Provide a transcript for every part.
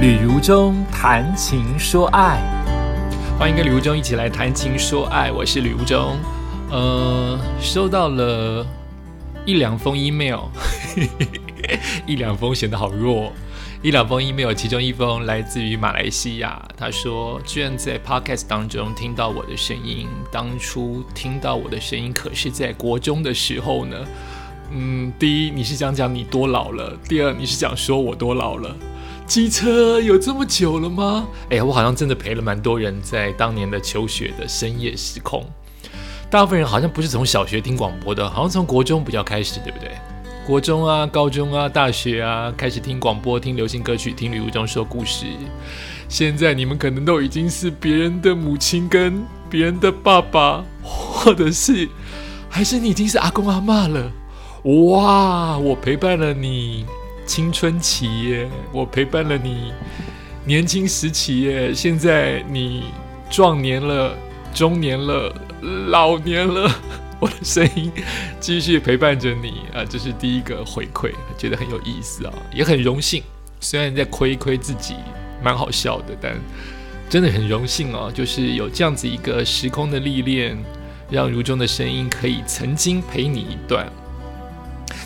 旅如中谈情说爱，欢迎跟旅如中一起来谈情说爱。我是旅如中，呃，收到了一两封 email，一两封显得好弱。一两封 email，其中一封来自于马来西亚，他说居然在 podcast 当中听到我的声音。当初听到我的声音，可是在国中的时候呢。嗯，第一，你是想讲你多老了；第二，你是想说我多老了。机车有这么久了吗？哎呀，我好像真的陪了蛮多人在当年的求学的深夜时空。大部分人好像不是从小学听广播的，好像从国中比较开始，对不对？国中啊、高中啊、大学啊，开始听广播、听流行歌曲、听吕如中说故事。现在你们可能都已经是别人的母亲跟别人的爸爸，或者是还是你已经是阿公阿妈了。哇，我陪伴了你。青春期耶，我陪伴了你年轻时期耶，现在你壮年了，中年了，老年了，我的声音继续陪伴着你啊！这是第一个回馈，觉得很有意思啊，也很荣幸。虽然在亏一亏自己，蛮好笑的，但真的很荣幸哦，就是有这样子一个时空的历练，让如中的声音可以曾经陪你一段。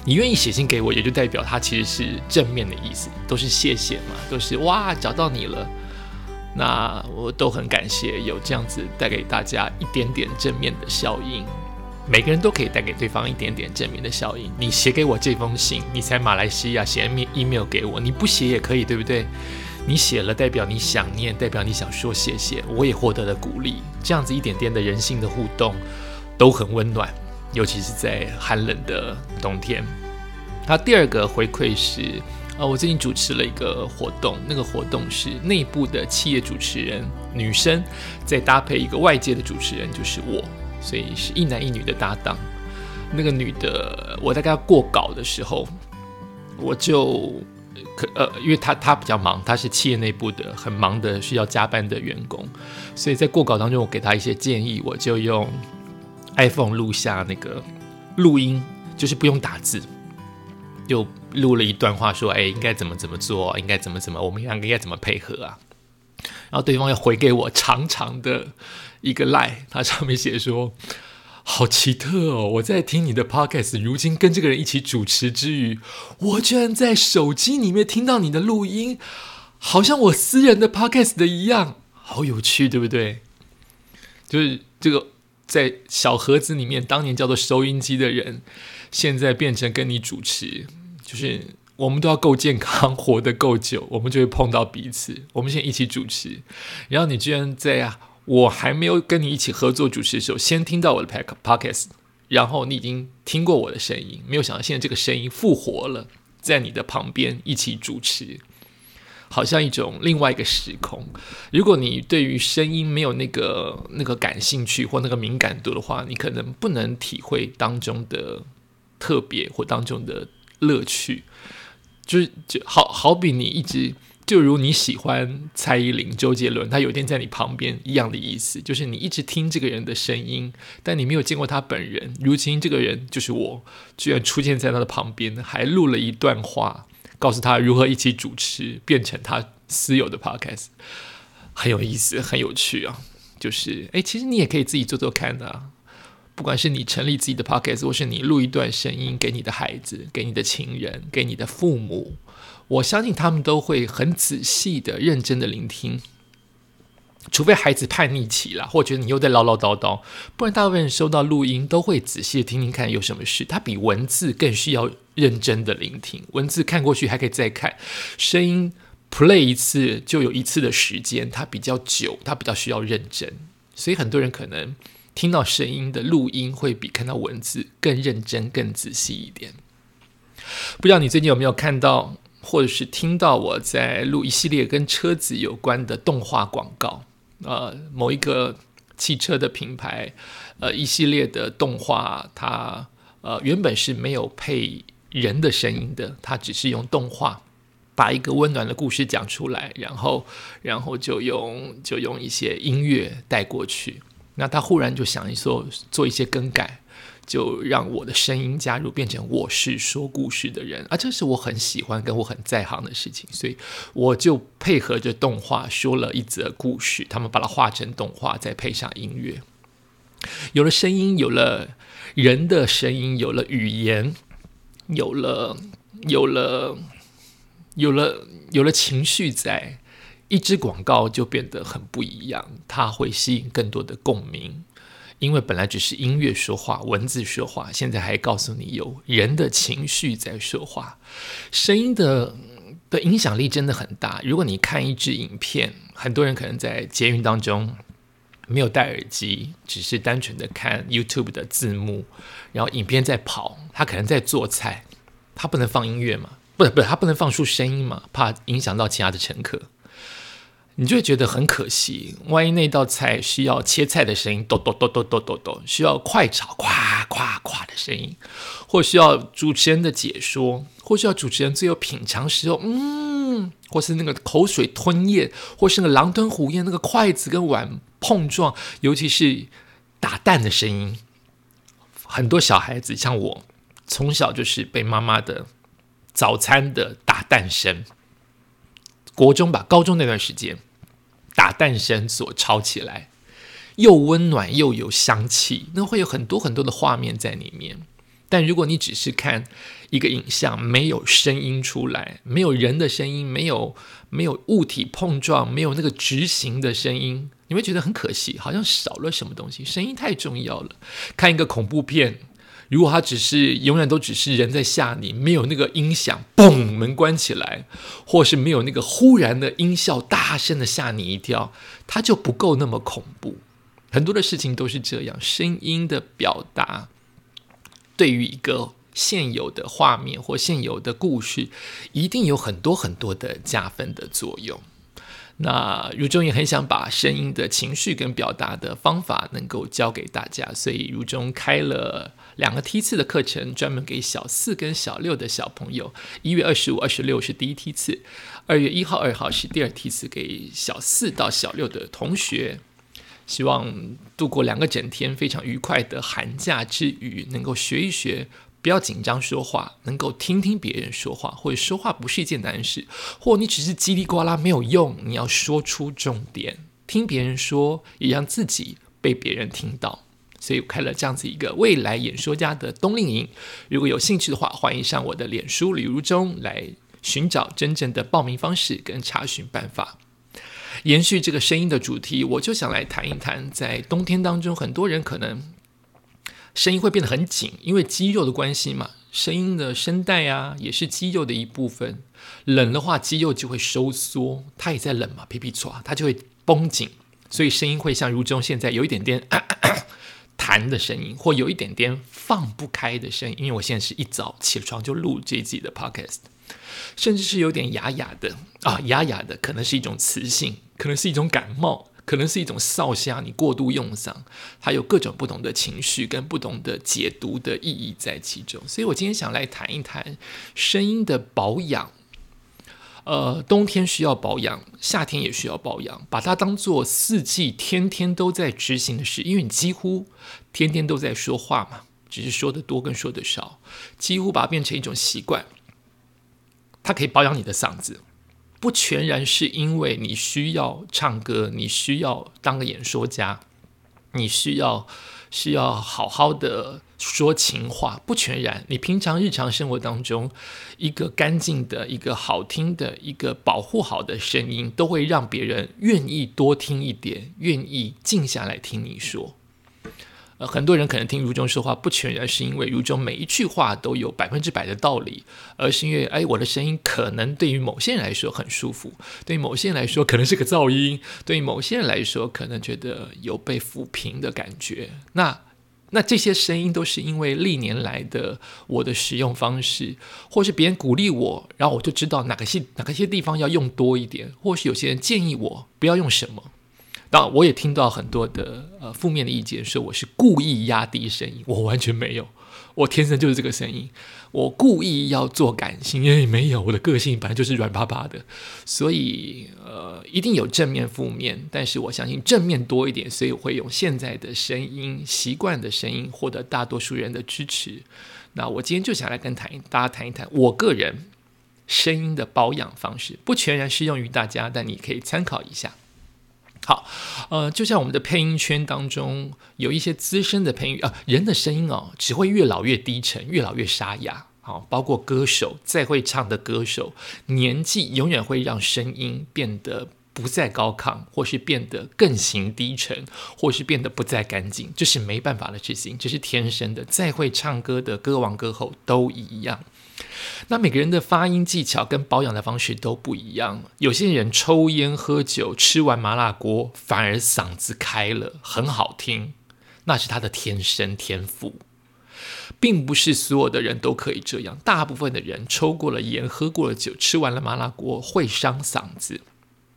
你愿意写信给我，也就代表它其实是正面的意思，都是谢谢嘛，都是哇找到你了，那我都很感谢有这样子带给大家一点点正面的效应。每个人都可以带给对方一点点正面的效应。你写给我这封信，你在马来西亚写 email 给我，你不写也可以，对不对？你写了，代表你想念，代表你想说谢谢，我也获得了鼓励。这样子一点点的人性的互动，都很温暖。尤其是在寒冷的冬天。他第二个回馈是，呃，我最近主持了一个活动，那个活动是内部的企业主持人女生，再搭配一个外界的主持人，就是我，所以是一男一女的搭档。那个女的，我大概要过稿的时候，我就可呃，因为她她比较忙，她是企业内部的很忙的需要加班的员工，所以在过稿当中，我给她一些建议，我就用。iPhone 录下那个录音，就是不用打字，就录了一段话，说：“哎，应该怎么怎么做，应该怎么怎么，我们两个应该怎么配合啊？”然后对方又回给我长长的一个赖，他上面写说：“好奇特哦，我在听你的 Podcast，如今跟这个人一起主持之余，我居然在手机里面听到你的录音，好像我私人的 Podcast 的一样，好有趣，对不对？就是这个。”在小盒子里面，当年叫做收音机的人，现在变成跟你主持，就是我们都要够健康，活得够久，我们就会碰到彼此。我们现在一起主持，然后你居然在啊，我还没有跟你一起合作主持的时候，先听到我的 podcast，然后你已经听过我的声音，没有想到现在这个声音复活了，在你的旁边一起主持。好像一种另外一个时空。如果你对于声音没有那个那个感兴趣或那个敏感度的话，你可能不能体会当中的特别或当中的乐趣。就是就好好比你一直就如你喜欢蔡依林、周杰伦，他有一天在你旁边一样的意思，就是你一直听这个人的声音，但你没有见过他本人。如今这个人就是我，居然出现在他的旁边，还录了一段话。告诉他如何一起主持，变成他私有的 podcast，很有意思，很有趣啊！就是，哎，其实你也可以自己做做看的。不管是你成立自己的 podcast，或是你录一段声音给你的孩子、给你的情人、给你的父母，我相信他们都会很仔细的、认真的聆听。除非孩子叛逆期了，或觉得你又在唠唠叨叨，不然大部分人收到录音都会仔细的听听看有什么事。他比文字更需要认真的聆听，文字看过去还可以再看，声音 play 一次就有一次的时间，它比较久，它比较需要认真。所以很多人可能听到声音的录音会比看到文字更认真、更仔细一点。不知道你最近有没有看到，或者是听到我在录一系列跟车子有关的动画广告？呃，某一个汽车的品牌，呃，一系列的动画，它呃原本是没有配人的声音的，它只是用动画把一个温暖的故事讲出来，然后然后就用就用一些音乐带过去。那他忽然就想一说做一些更改，就让我的声音加入，变成我是说故事的人啊，这是我很喜欢跟我很在行的事情，所以我就配合着动画说了一则故事，他们把它画成动画，再配上音乐，有了声音，有了人的声音，有了语言，有了有了有了有了情绪在，一支广告就变得很不一样，它会吸引更多的共鸣。因为本来只是音乐说话、文字说话，现在还告诉你有人的情绪在说话，声音的的影响力真的很大。如果你看一支影片，很多人可能在捷运当中没有戴耳机，只是单纯的看 YouTube 的字幕，然后影片在跑，他可能在做菜，他不能放音乐嘛？不，不是，他不能放出声音嘛？怕影响到其他的乘客。你就会觉得很可惜，万一那道菜需要切菜的声音，咚咚咚咚咚咚咚，需要快炒，咵咵咵的声音，或需要主持人的解说，或需要主持人最后品尝时候，嗯，或是那个口水吞咽，或是那个狼吞虎咽，那个筷子跟碗碰撞，尤其是打蛋的声音，很多小孩子像我，从小就是被妈妈的早餐的打蛋声。国中吧，高中那段时间，打蛋声所抄起来，又温暖又有香气，那会有很多很多的画面在里面。但如果你只是看一个影像，没有声音出来，没有人的声音，没有没有物体碰撞，没有那个执行的声音，你会觉得很可惜，好像少了什么东西。声音太重要了。看一个恐怖片。如果他只是永远都只是人在吓你，没有那个音响，嘣，门关起来，或是没有那个忽然的音效大声的吓你一跳，它就不够那么恐怖。很多的事情都是这样，声音的表达对于一个现有的画面或现有的故事，一定有很多很多的加分的作用。那如中也很想把声音的情绪跟表达的方法能够教给大家，所以如中开了。两个梯次的课程，专门给小四跟小六的小朋友。一月二十五、二十六是第一梯次，二月一号、二号是第二梯次，给小四到小六的同学。希望度过两个整天非常愉快的寒假之余，能够学一学，不要紧张说话，能够听听别人说话，或者说话不是一件难事，或你只是叽里呱啦没有用，你要说出重点，听别人说，也让自己被别人听到。所以我开了这样子一个未来演说家的冬令营，如果有兴趣的话，欢迎上我的脸书李如中来寻找真正的报名方式跟查询办法。延续这个声音的主题，我就想来谈一谈，在冬天当中，很多人可能声音会变得很紧，因为肌肉的关系嘛，声音的声带啊也是肌肉的一部分。冷的话，肌肉就会收缩，它也在冷嘛，皮皮唰，它就会绷紧，所以声音会像如中现在有一点点。弹的声音，或有一点点放不开的声音，因为我现在是一早起床就录这自己的 podcast，甚至是有点哑哑的啊，哑哑的，可能是一种磁性，可能是一种感冒，可能是一种扫虾，你过度用嗓，它有各种不同的情绪跟不同的解读的意义在其中，所以我今天想来谈一谈声音的保养。呃，冬天需要保养，夏天也需要保养，把它当做四季天天都在执行的事，因为你几乎天天都在说话嘛，只是说的多跟说的少，几乎把它变成一种习惯。它可以保养你的嗓子，不全然是因为你需要唱歌，你需要当个演说家，你需要需要好好的。说情话不全然，你平常日常生活当中，一个干净的、一个好听的、一个保护好的声音，都会让别人愿意多听一点，愿意静下来听你说。呃，很多人可能听如中说话，不全然是因为如中每一句话都有百分之百的道理，而是因为哎，我的声音可能对于某些人来说很舒服，对于某些人来说可能是个噪音，对于某些人来说可能觉得有被抚平的感觉。那那这些声音都是因为历年来的我的使用方式，或是别人鼓励我，然后我就知道哪个些哪个些地方要用多一点，或是有些人建议我不要用什么。当然，我也听到很多的呃负面的意见，说我是故意压低声音，我完全没有，我天生就是这个声音。我故意要做感性，因为没有我的个性本来就是软巴巴的，所以呃，一定有正面、负面，但是我相信正面多一点，所以我会用现在的声音、习惯的声音获得大多数人的支持。那我今天就想来跟谈大家谈一谈我个人声音的保养方式，不全然适用于大家，但你可以参考一下。好，呃，就像我们的配音圈当中有一些资深的配音啊，人的声音哦，只会越老越低沉，越老越沙哑。好，包括歌手再会唱的歌手，年纪永远会让声音变得不再高亢，或是变得更形低沉，或是变得不再干净，这是没办法的事情，这是天生的。再会唱歌的歌王歌后都一样。那每个人的发音技巧跟保养的方式都不一样。有些人抽烟喝酒，吃完麻辣锅反而嗓子开了，很好听，那是他的天生天赋，并不是所有的人都可以这样。大部分的人抽过了烟，喝过了酒，吃完了麻辣锅会伤嗓子，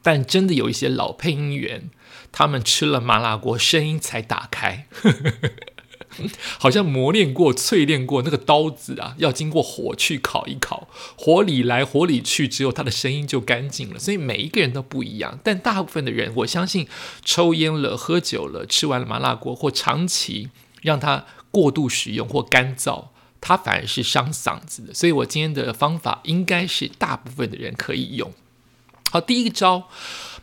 但真的有一些老配音员，他们吃了麻辣锅，声音才打开。好像磨练过、淬炼过那个刀子啊，要经过火去烤一烤，火里来火里去，之后他的声音就干净了。所以每一个人都不一样，但大部分的人，我相信抽烟了、喝酒了、吃完了麻辣锅或长期让他过度使用或干燥，他反而是伤嗓子的。所以我今天的方法应该是大部分的人可以用。好，第一个招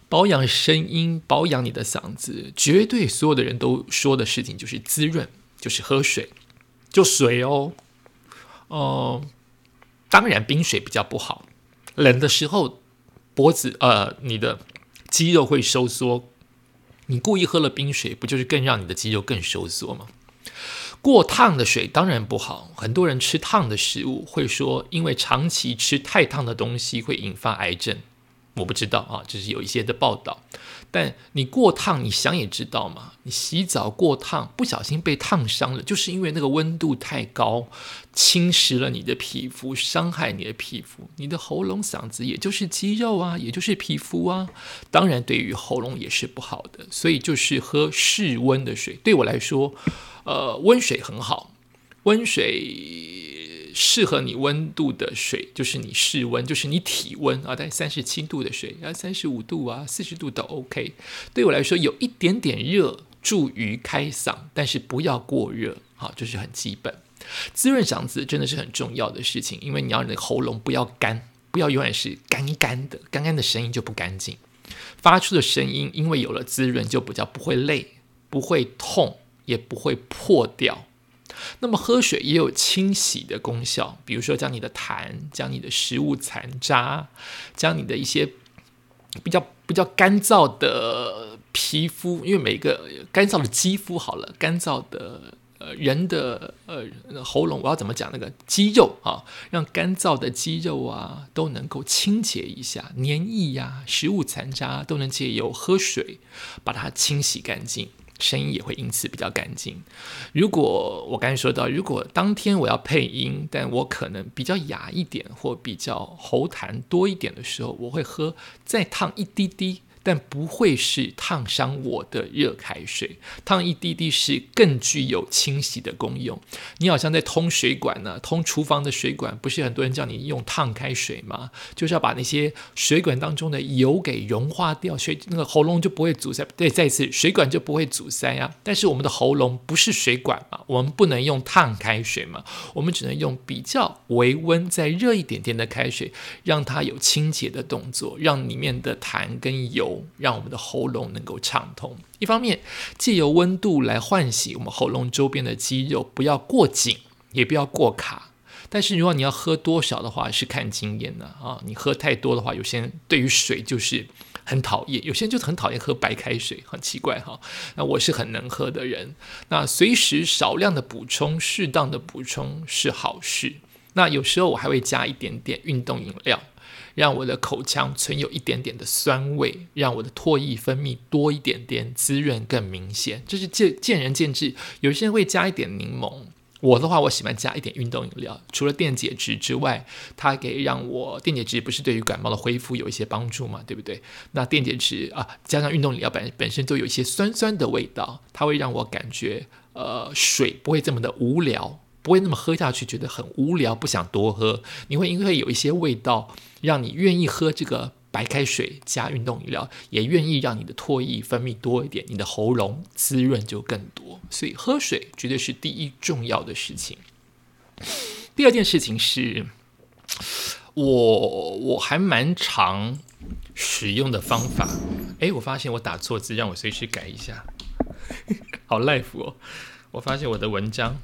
保养声音、保养你的嗓子，绝对所有的人都说的事情就是滋润。就是喝水，就水哦，哦，当然冰水比较不好。冷的时候，脖子呃，你的肌肉会收缩。你故意喝了冰水，不就是更让你的肌肉更收缩吗？过烫的水当然不好。很多人吃烫的食物，会说因为长期吃太烫的东西会引发癌症。我不知道啊，这是有一些的报道。但你过烫，你想也知道嘛，你洗澡过烫，不小心被烫伤了，就是因为那个温度太高，侵蚀了你的皮肤，伤害你的皮肤。你的喉咙、嗓子，也就是肌肉啊，也就是皮肤啊，当然对于喉咙也是不好的。所以就是喝室温的水，对我来说，呃，温水很好，温水。适合你温度的水，就是你室温，就是你体温啊，在三十七度的水，啊三十五度啊，四十度都 OK。对我来说，有一点点热助于开嗓，但是不要过热，好，这是很基本。滋润嗓子真的是很重要的事情，因为你要你的喉咙不要干，不要永远是干干的，干干的声音就不干净。发出的声音，因为有了滋润，就比较不会累，不会痛，也不会破掉。那么喝水也有清洗的功效，比如说将你的痰、将你的食物残渣、将你的一些比较比较干燥的皮肤，因为每个干燥的肌肤好了，干燥的呃人的呃喉咙，我要怎么讲那个肌肉啊，让干燥的肌肉啊都能够清洁一下，黏液呀、食物残渣都能借由喝水把它清洗干净。声音也会因此比较干净。如果我刚才说到，如果当天我要配音，但我可能比较哑一点，或比较喉痰多一点的时候，我会喝再烫一滴滴。但不会是烫伤我的热开水，烫一滴滴是更具有清洗的功用。你好像在通水管呢，通厨房的水管，不是很多人叫你用烫开水吗？就是要把那些水管当中的油给融化掉，所以那个喉咙就不会阻塞。对，再一次水管就不会阻塞啊。但是我们的喉咙不是水管嘛，我们不能用烫开水嘛，我们只能用比较微温再热一点点的开水，让它有清洁的动作，让里面的痰跟油。让我们的喉咙能够畅通。一方面，借由温度来唤醒我们喉咙周边的肌肉，不要过紧，也不要过卡。但是，如果你要喝多少的话，是看经验的啊。你喝太多的话，有些人对于水就是很讨厌，有些人就很讨厌喝白开水，很奇怪哈。那我是很能喝的人，那随时少量的补充，适当的补充是好事。那有时候我还会加一点点运动饮料。让我的口腔存有一点点的酸味，让我的唾液分泌多一点点，滋润更明显。这是见见仁见智，有些人会加一点柠檬。我的话，我喜欢加一点运动饮料，除了电解质之外，它可以让我电解质不是对于感冒的恢复有一些帮助嘛，对不对？那电解质啊，加上运动饮料本本身都有一些酸酸的味道，它会让我感觉呃水不会这么的无聊。不会那么喝下去觉得很无聊，不想多喝。你会因为有一些味道，让你愿意喝这个白开水加运动饮料，也愿意让你的唾液分泌多一点，你的喉咙滋润就更多。所以喝水绝对是第一重要的事情。第二件事情是，我我还蛮常使用的方法。哎，我发现我打错字，让我随时改一下。好 life 哦！我发现我的文章，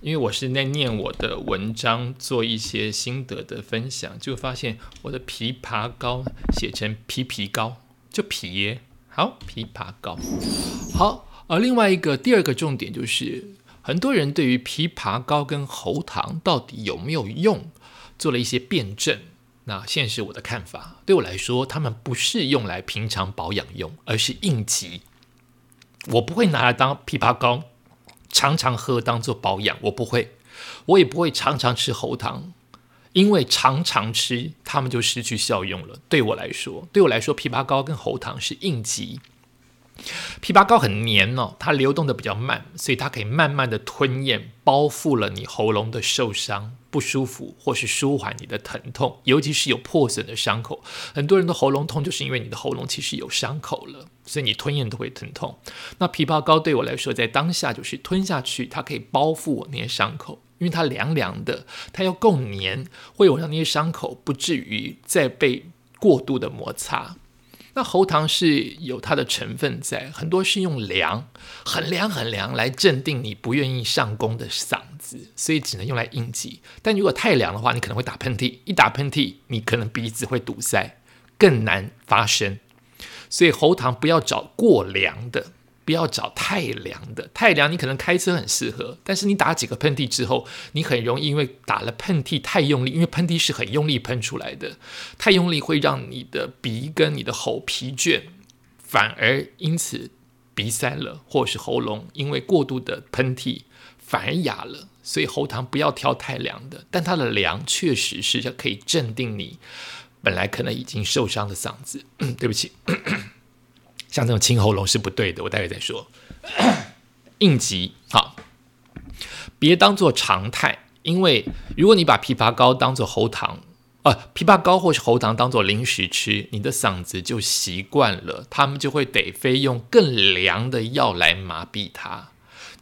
因为我是在念我的文章，做一些心得的分享，就发现我的枇杷膏写成枇杷膏，就皮耶。好，枇杷膏。好，而另外一个第二个重点就是，很多人对于枇杷膏跟喉糖到底有没有用，做了一些辩证。那现在是我的看法，对我来说，他们不是用来平常保养用，而是应急。我不会拿来当枇杷膏。常常喝当做保养，我不会，我也不会常常吃喉糖，因为常常吃，它们就失去效用了。对我来说，对我来说，枇杷膏跟喉糖是应急。枇杷膏很黏哦，它流动的比较慢，所以它可以慢慢的吞咽，包覆了你喉咙的受伤。不舒服，或是舒缓你的疼痛，尤其是有破损的伤口。很多人的喉咙痛，就是因为你的喉咙其实有伤口了，所以你吞咽都会疼痛。那枇杷膏对我来说，在当下就是吞下去，它可以包覆我那些伤口，因为它凉凉的，它又够黏，会有让那些伤口不至于再被过度的摩擦。那喉糖是有它的成分在，很多是用凉，很凉很凉来镇定你不愿意上工的嗓子，所以只能用来应急。但如果太凉的话，你可能会打喷嚏，一打喷嚏，你可能鼻子会堵塞，更难发声。所以喉糖不要找过凉的。不要找太凉的，太凉你可能开车很适合，但是你打几个喷嚏之后，你很容易因为打了喷嚏太用力，因为喷嚏是很用力喷出来的，太用力会让你的鼻跟你的喉疲倦，反而因此鼻塞了，或是喉咙因为过度的喷嚏反而哑了。所以喉糖不要挑太凉的，但它的凉确实是可以镇定你本来可能已经受伤的嗓子。对不起。像这种清喉咙是不对的，我待会再说。应急好，别当做常态，因为如果你把枇杷膏当做喉糖，呃，枇杷膏或是喉糖当做零食吃，你的嗓子就习惯了，他们就会得非用更凉的药来麻痹它，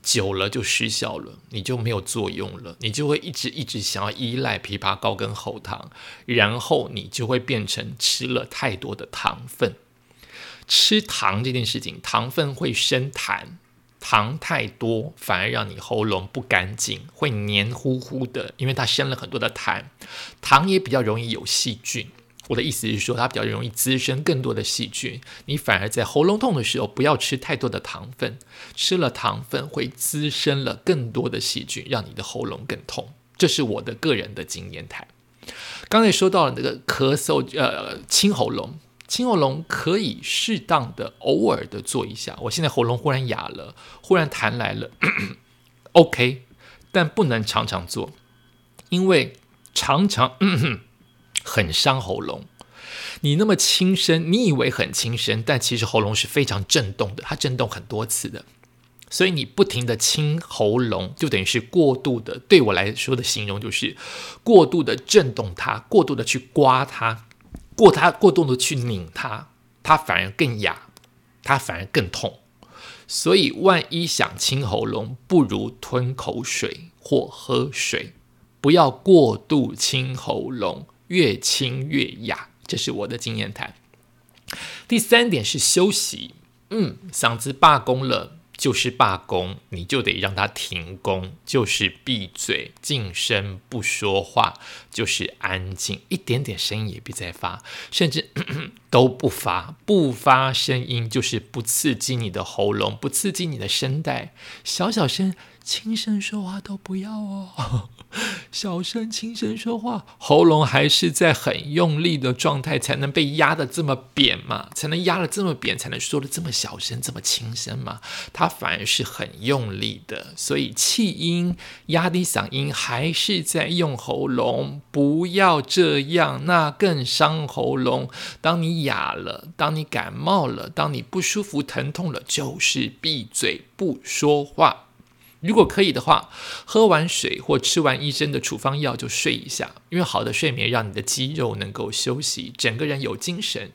久了就失效了，你就没有作用了，你就会一直一直想要依赖枇杷膏跟喉糖，然后你就会变成吃了太多的糖分。吃糖这件事情，糖分会生痰，糖太多反而让你喉咙不干净，会黏糊糊的，因为它生了很多的痰。糖也比较容易有细菌，我的意思是说，它比较容易滋生更多的细菌。你反而在喉咙痛的时候，不要吃太多的糖分，吃了糖分会滋生了更多的细菌，让你的喉咙更痛。这是我的个人的经验谈。刚才说到了那个咳嗽，呃，清喉咙。清喉咙可以适当的、偶尔的做一下。我现在喉咙忽然哑了，忽然痰来了，OK，但不能常常做，因为常常 很伤喉咙。你那么轻声，你以为很轻声，但其实喉咙是非常震动的，它震动很多次的。所以你不停的清喉咙，就等于是过度的。对我来说的形容就是过度的震动它，过度的去刮它。过它过度的去拧它，它反而更哑，它反而更痛。所以万一想清喉咙，不如吞口水或喝水，不要过度清喉咙，越清越哑。这是我的经验谈。第三点是休息，嗯，嗓子罢工了。就是罢工，你就得让他停工，就是闭嘴、静声不说话，就是安静，一点点声音也别再发，甚至 都不发，不发声音就是不刺激你的喉咙，不刺激你的声带，小小声。轻声说话都不要哦，小声轻声说话，喉咙还是在很用力的状态，才能被压得这么扁嘛，才能压得这么扁，才能说的这么小声，这么轻声嘛。它反而是很用力的，所以气音压低嗓音还是在用喉咙，不要这样，那更伤喉咙。当你哑了，当你感冒了，当你不舒服疼痛了，就是闭嘴不说话。如果可以的话，喝完水或吃完医生的处方药就睡一下，因为好的睡眠让你的肌肉能够休息，整个人有精神。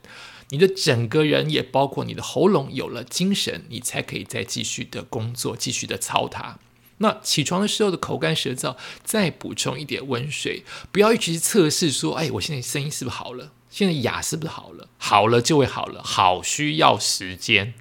你的整个人也包括你的喉咙有了精神，你才可以再继续的工作，继续的操它。那起床的时候的口干舌燥，再补充一点温水，不要一直测试说，哎，我现在声音是不是好了？现在哑是不是好了？好了就会好了，好需要时间，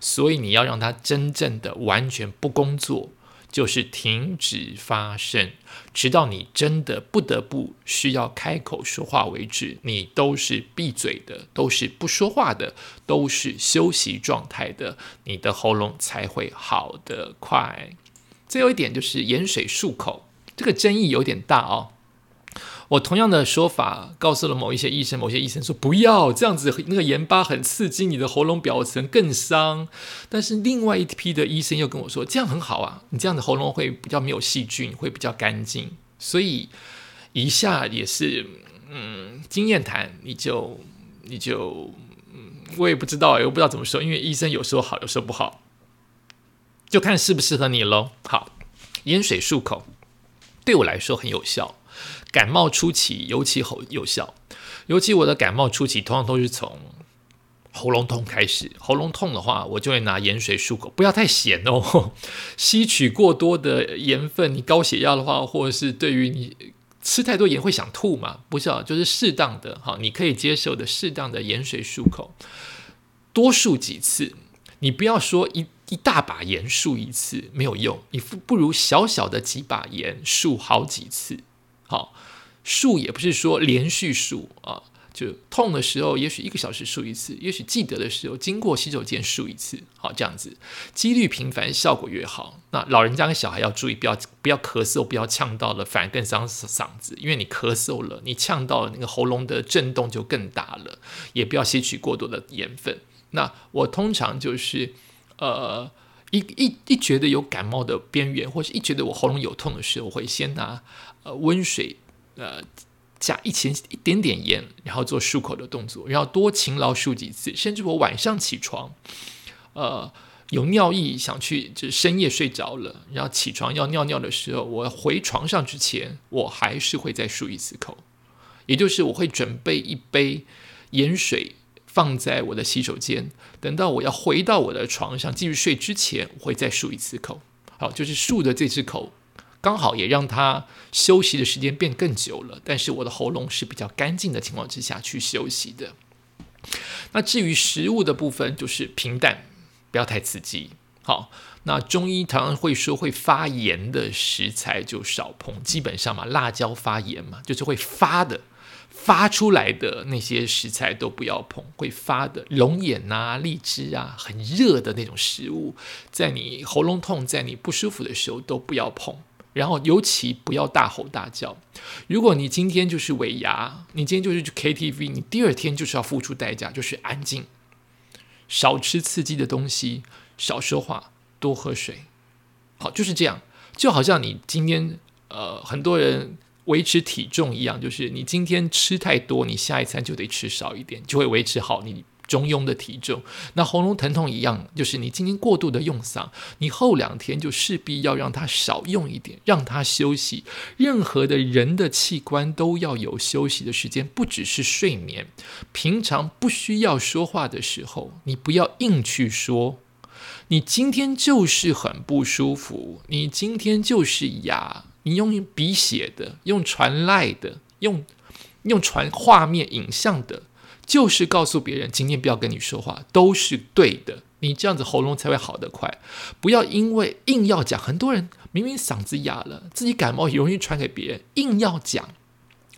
所以你要让它真正的完全不工作。就是停止发声，直到你真的不得不需要开口说话为止，你都是闭嘴的，都是不说话的，都是休息状态的，你的喉咙才会好得快。最后一点就是盐水漱口，这个争议有点大哦。我同样的说法告诉了某一些医生，某些医生说不要这样子，那个盐巴很刺激你的喉咙表层，更伤。但是另外一批的医生又跟我说，这样很好啊，你这样的喉咙会比较没有细菌，会比较干净。所以一下也是嗯经验谈，你就你就嗯，我也不知道，我不知道怎么说，因为医生有时候好，有时候不好，就看适不适合你喽。好，盐水漱口对我来说很有效。感冒初期尤其好有效，尤其我的感冒初期通常都是从喉咙痛开始。喉咙痛的话，我就会拿盐水漱口，不要太咸哦。吸取过多的盐分，你高血压的话，或者是对于你吃太多盐会想吐嘛？不是，就是适当的哈，你可以接受的适当的盐水漱口，多漱几次。你不要说一一大把盐漱一次没有用，你不如小小的几把盐漱好几次。好，数也不是说连续数啊，就痛的时候，也许一个小时数一次，也许记得的时候经过洗手间数一次，好这样子，几率频繁，效果越好。那老人家跟小孩要注意，不要不要咳嗽，不要呛到了，反而更伤嗓子，因为你咳嗽了，你呛到了，那个喉咙的震动就更大了。也不要吸取过多的盐分。那我通常就是呃。一一一觉得有感冒的边缘，或是一觉得我喉咙有痛的时候，我会先拿呃温水呃加一钱一点点盐，然后做漱口的动作，然后多勤劳漱几次，甚至我晚上起床，呃有尿意想去就深夜睡着了，然后起床要尿尿的时候，我回床上之前，我还是会再漱一次口，也就是我会准备一杯盐水。放在我的洗手间，等到我要回到我的床上继续睡之前，我会再漱一次口。好，就是漱的这只口，刚好也让它休息的时间变更久了。但是我的喉咙是比较干净的情况之下去休息的。那至于食物的部分，就是平淡，不要太刺激。好，那中医常常会说会发炎的食材就少碰，基本上嘛，辣椒发炎嘛，就是会发的。发出来的那些食材都不要碰，会发的龙眼啊、荔枝啊，很热的那种食物，在你喉咙痛、在你不舒服的时候都不要碰。然后尤其不要大吼大叫。如果你今天就是尾牙，你今天就是去 KTV，你第二天就是要付出代价，就是安静，少吃刺激的东西，少说话，多喝水。好，就是这样。就好像你今天呃，很多人。维持体重一样，就是你今天吃太多，你下一餐就得吃少一点，就会维持好你中庸的体重。那喉咙疼痛一样，就是你今天过度的用嗓，你后两天就势必要让它少用一点，让它休息。任何的人的器官都要有休息的时间，不只是睡眠。平常不需要说话的时候，你不要硬去说。你今天就是很不舒服，你今天就是哑。你用笔写的，用传赖的，用用传画面影像的，就是告诉别人今天不要跟你说话，都是对的。你这样子喉咙才会好得快。不要因为硬要讲，很多人明明嗓子哑了，自己感冒也容易传给别人，硬要讲。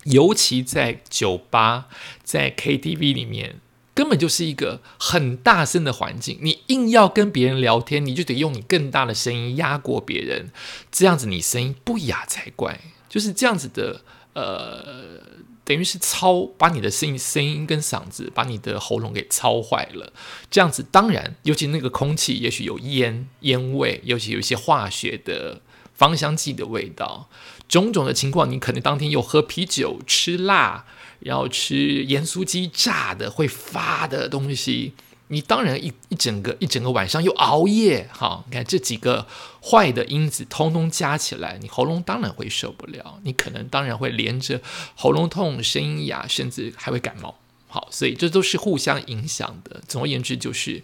尤其在酒吧、在 KTV 里面。根本就是一个很大声的环境，你硬要跟别人聊天，你就得用你更大的声音压过别人，这样子你声音不哑才怪。就是这样子的，呃，等于是操把你的声音、声音跟嗓子，把你的喉咙给操坏了。这样子当然，尤其那个空气，也许有烟烟味，尤其有一些化学的芳香剂的味道，种种的情况，你可能当天又喝啤酒、吃辣。要吃盐酥鸡炸的会发的东西，你当然一一整个一整个晚上又熬夜，哈，你看这几个坏的因子通通加起来，你喉咙当然会受不了，你可能当然会连着喉咙痛、声音哑，甚至还会感冒。好，所以这都是互相影响的。总而言之，就是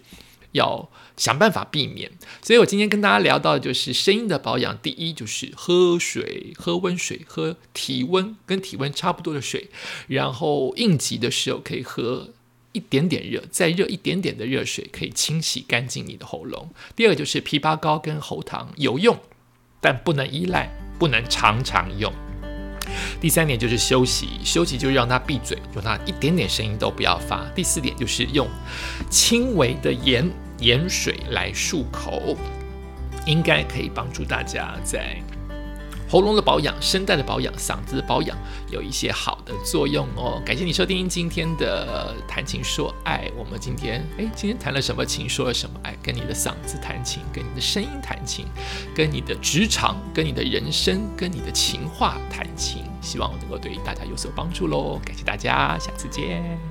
要想办法避免。所以我今天跟大家聊到的就是声音的保养。第一就是喝水，喝温水，喝体温跟体温差不多的水，然后应急的时候可以喝。一点点热，再热一点点的热水可以清洗干净你的喉咙。第二个就是枇杷膏跟喉糖有用，但不能依赖，不能常常用。第三点就是休息，休息就让他闭嘴，让他一点点声音都不要发。第四点就是用轻微的盐盐水来漱口，应该可以帮助大家在。喉咙的保养、声带的保养、嗓子的保养，有一些好的作用哦。感谢你收听今天的谈情说爱。我们今天哎，今天谈了什么情，说了什么爱？跟你的嗓子谈情，跟你的声音谈情，跟你的职场、跟你的人生、跟你的情话谈情。希望我能够对大家有所帮助喽。感谢大家，下次见。